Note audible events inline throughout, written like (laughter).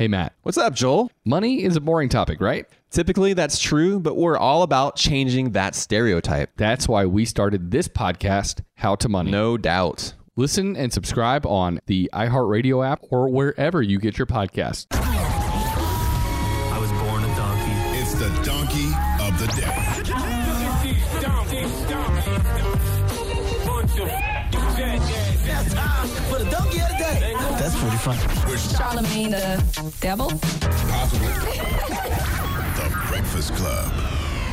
Hey, Matt. What's up, Joel? Money is a boring topic, right? Typically, that's true, but we're all about changing that stereotype. That's why we started this podcast, How to Money. No doubt. Listen and subscribe on the iHeartRadio app or wherever you get your podcast. I was born a donkey. It's the donkey of the day. That's pretty funny. Charlemagne the devil? Possibly. the Breakfast Club.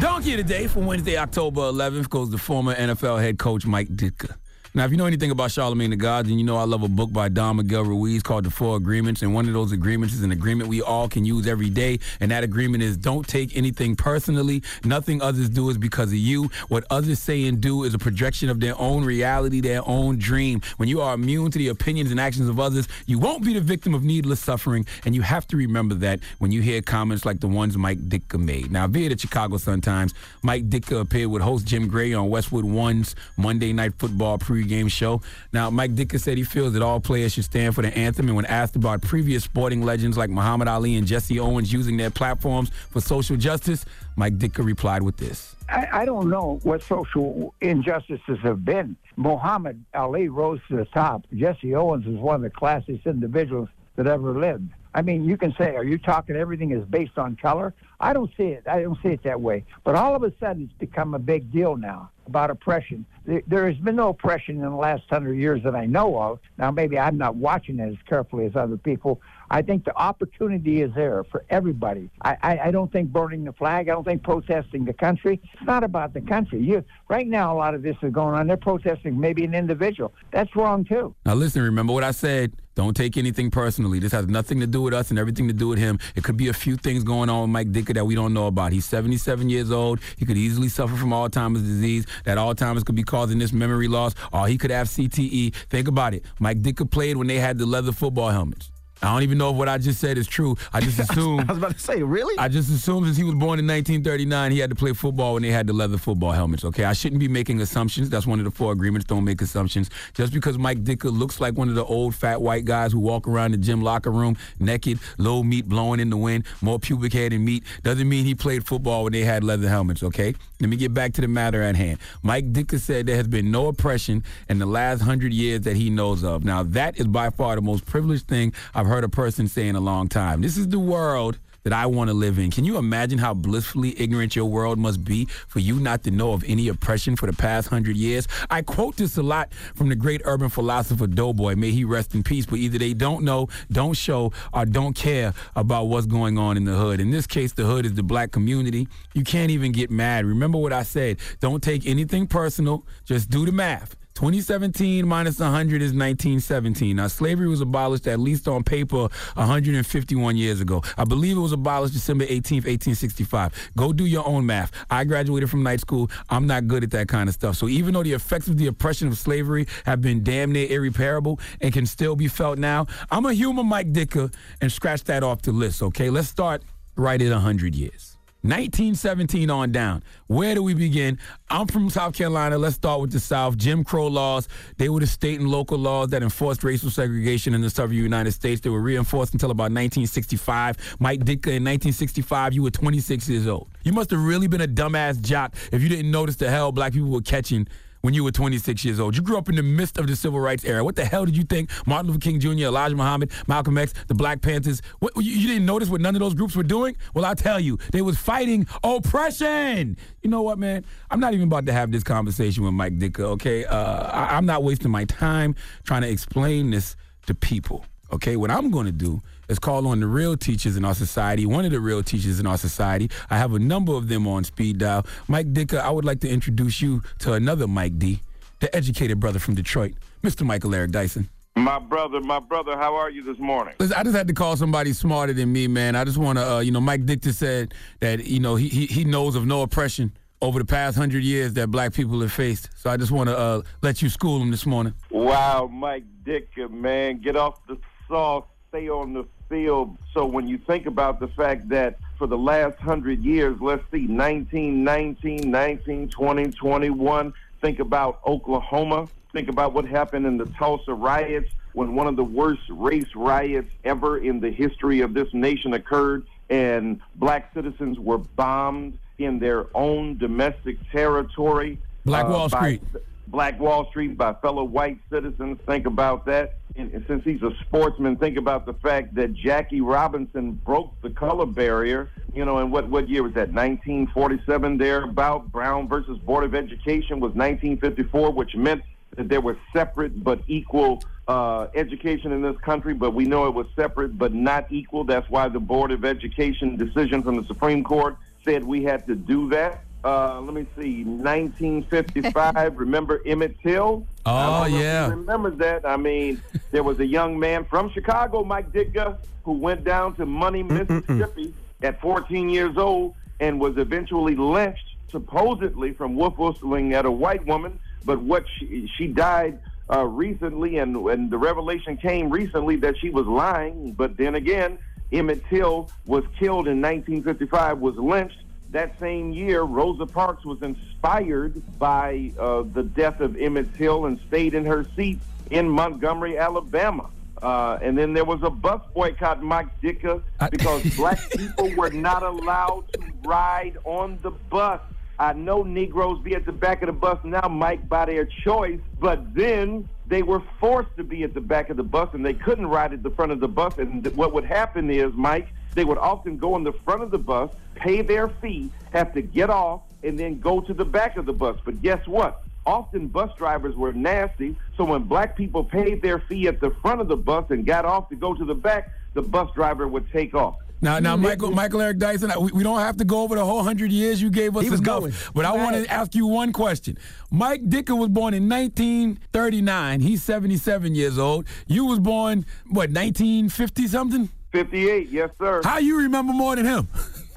Donkey of the Day for Wednesday, October 11th goes to former NFL head coach Mike Ditka. Now, if you know anything about Charlemagne the God, then you know I love a book by Don Miguel Ruiz called The Four Agreements. And one of those agreements is an agreement we all can use every day. And that agreement is don't take anything personally. Nothing others do is because of you. What others say and do is a projection of their own reality, their own dream. When you are immune to the opinions and actions of others, you won't be the victim of needless suffering. And you have to remember that when you hear comments like the ones Mike Ditka made. Now, via the Chicago Sun-Times, Mike Ditka appeared with host Jim Gray on Westwood One's Monday Night Football pregame show. Now, Mike Ditka said he feels that all players should stand for the anthem. And when asked about previous sporting legends like Muhammad Ali and Jesse Owens using their platforms for social justice, Mike Ditka replied with this. I, I don't know what social injustices have been. Muhammad Ali rose to the top. Jesse Owens is one of the classiest individuals that ever lived. I mean, you can say, are you talking everything is based on color? I don't see it. I don't see it that way. But all of a sudden, it's become a big deal now about oppression. There, has been no oppression in the last hundred years that I know of. Now, maybe I'm not watching it as carefully as other people. I think the opportunity is there for everybody. I, I, I don't think burning the flag. I don't think protesting the country. It's not about the country. You right now, a lot of this is going on. They're protesting maybe an individual. That's wrong too. Now, listen. Remember what I said. Don't take anything personally. This has nothing to do with us and everything to do with him. It could be a few things going on with Mike Ditka that we don't know about. He's 77 years old. He could easily suffer from Alzheimer's disease. That Alzheimer's could be causing this memory loss, or he could have CTE. Think about it. Mike Ditka played when they had the leather football helmets. I don't even know if what I just said is true. I just (laughs) assume. I was about to say, really? I just assumed since he was born in 1939, he had to play football when they had the leather football helmets. Okay, I shouldn't be making assumptions. That's one of the four agreements. Don't make assumptions. Just because Mike Ditka looks like one of the old fat white guys who walk around the gym locker room naked, low meat blowing in the wind, more pubic hair than meat, doesn't mean he played football when they had leather helmets. Okay. Let me get back to the matter at hand. Mike Ditka said there has been no oppression in the last hundred years that he knows of. Now that is by far the most privileged thing I've heard a person say in a long time. This is the world that I want to live in. Can you imagine how blissfully ignorant your world must be for you not to know of any oppression for the past hundred years? I quote this a lot from the great urban philosopher Doughboy. May he rest in peace. But either they don't know, don't show, or don't care about what's going on in the hood. In this case, the hood is the black community. You can't even get mad. Remember what I said. Don't take anything personal. Just do the math. 2017 minus 100 is 1917. Now, slavery was abolished at least on paper 151 years ago. I believe it was abolished December 18th, 1865. Go do your own math. I graduated from night school. I'm not good at that kind of stuff. So even though the effects of the oppression of slavery have been damn near irreparable and can still be felt now, I'm a human Mike Dicker and scratch that off the list, okay? Let's start right at 100 years. 1917 on down. Where do we begin? I'm from South Carolina. Let's start with the South. Jim Crow laws, they were the state and local laws that enforced racial segregation in the southern United States. They were reinforced until about 1965. Mike Ditka in 1965, you were 26 years old. You must have really been a dumbass jock if you didn't notice the hell black people were catching when you were 26 years old. You grew up in the midst of the civil rights era. What the hell did you think Martin Luther King Jr., Elijah Muhammad, Malcolm X, the Black Panthers, what, you, you didn't notice what none of those groups were doing? Well, I tell you, they was fighting oppression. You know what, man? I'm not even about to have this conversation with Mike Dicker. okay? Uh, I, I'm not wasting my time trying to explain this to people. Okay, what I'm going to do is call on the real teachers in our society, one of the real teachers in our society. I have a number of them on speed dial. Mike Dicker, I would like to introduce you to another Mike D, the educated brother from Detroit, Mr. Michael Eric Dyson. My brother, my brother, how are you this morning? Listen, I just had to call somebody smarter than me, man. I just want to, uh, you know, Mike Dicker said that, you know, he, he, he knows of no oppression over the past hundred years that black people have faced. So I just want to uh, let you school him this morning. Wow, Mike Dicker, man, get off the sauce, stay on the field. So when you think about the fact that for the last hundred years, let's see, 1919, 19, 20, 21, think about Oklahoma, think about what happened in the Tulsa riots when one of the worst race riots ever in the history of this nation occurred and black citizens were bombed in their own domestic territory. Black uh, Wall Street. Black Wall Street by fellow white citizens. Think about that. And, since he's a sportsman, think about the fact that Jackie Robinson broke the color barrier. You know, and what what year was that? 1947. There about Brown versus Board of Education was 1954, which meant that there was separate but equal uh, education in this country, but we know it was separate but not equal. That's why the Board of Education decision from the Supreme Court said we had to do that. Uh, let me see, 1955. (laughs) remember Emmett Till? Oh yeah. Remember that? I mean, there was a young man from Chicago, Mike Ditka, who went down to Money, Mississippi, at 14 years old, and was eventually lynched, supposedly from wolf whistling at a white woman. But what she she died uh, recently, and and the revelation came recently that she was lying. But then again, Emmett Till was killed in 1955, was lynched that same year, Rosa Parks was inspired by uh, the death of Emmett Till and stayed in her seat in Montgomery, Alabama. Uh, and then there was a bus boycott, Mike Ditka, because (laughs) black people were not allowed to ride on the bus. I know Negroes be at the back of the bus now, Mike, by their choice, but then they were forced to be at the back of the bus and they couldn't ride at the front of the bus. And th- what would happen is, Mike, they would often go in the front of the bus, pay their fee, have to get off, and then go to the back of the bus. But guess what? Often bus drivers were nasty, so when black people paid their fee at the front of the bus and got off to go to the back, the bus driver would take off. Now, now, Michael, Michael Eric Dyson, we, we don't have to go over the whole hundred years you gave us. He was enough, going. But I Right. want to ask you one question. Mike Dicker was born in 1939. He's 77 years old. You was born what 1950 something? 58, yes, sir. How you remember more than him?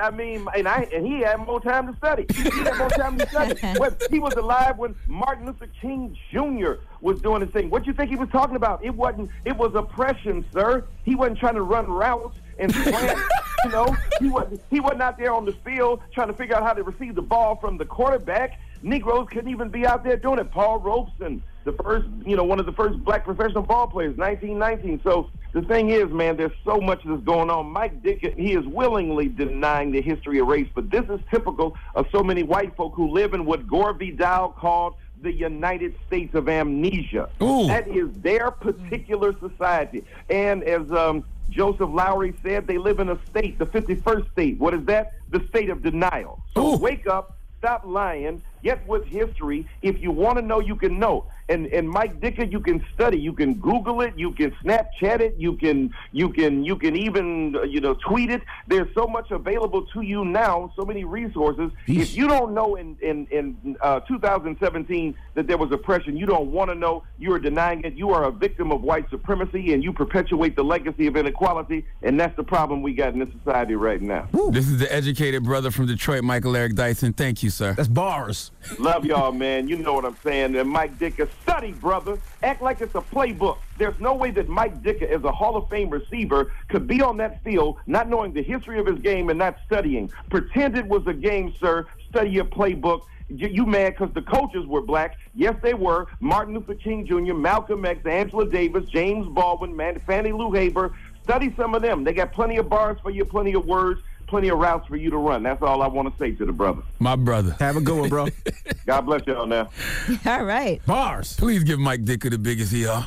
I mean, and I and he had more time to study. He had more time to study. (laughs) When he was alive when Martin Luther King Jr. was doing his thing. What do you think he was talking about? It wasn't. It was oppression, sir. He wasn't trying to run routes and slant. you know, he wasn't. He wasn't out there on the field trying to figure out how to receive the ball from the quarterback. Negroes couldn't even be out there doing it. Paul Robeson, the first, you know, one of the first black professional ball players, 1919. So the thing is, man, there's so much that's going on. Mike Dick, he is willingly denying the history of race, but this is typical of so many white folk who live in what Gore Vidal called the United States of amnesia. Ooh. That is their particular society. And as um, Joseph Lowery said, they live in a state, the 51st state. What is that? The state of denial. So wake up, stop lying, get with history. If you want to know, you can know. And and Mike Dicker, you can study, you can Google it, you can Snapchat it, you can you can you can even uh, you know tweet it. There's so much available to you now, so many resources. If you don't know in in in uh, 2017 that there was oppression, you don't want to know. You are denying it. You are a victim of white supremacy, and you perpetuate the legacy of inequality. And that's the problem we got in this society right now. This is the educated brother from Detroit, Michael Eric Dyson. Thank you, sir. That's bars. Love y'all, man. You know what I'm saying. And Mike Dicker, study, brother. Act like it's a playbook. There's no way that Mike Dicker, as a Hall of Fame receiver, could be on that field not knowing the history of his game and not studying. Pretend it was a game, sir. Study your playbook. You, you mad because the coaches were black? Yes, they were. Martin Luther King Jr., Malcolm X, Angela Davis, James Baldwin, Fannie Lou Hamer. Study some of them. They got plenty of bars for you, plenty of words, plenty of routes for you to run. That's all I want to say to the brother. My brother. Have a good one, bro. (laughs) God bless y'all now. All right. Bars. Please give Mike Dicker the biggest ER.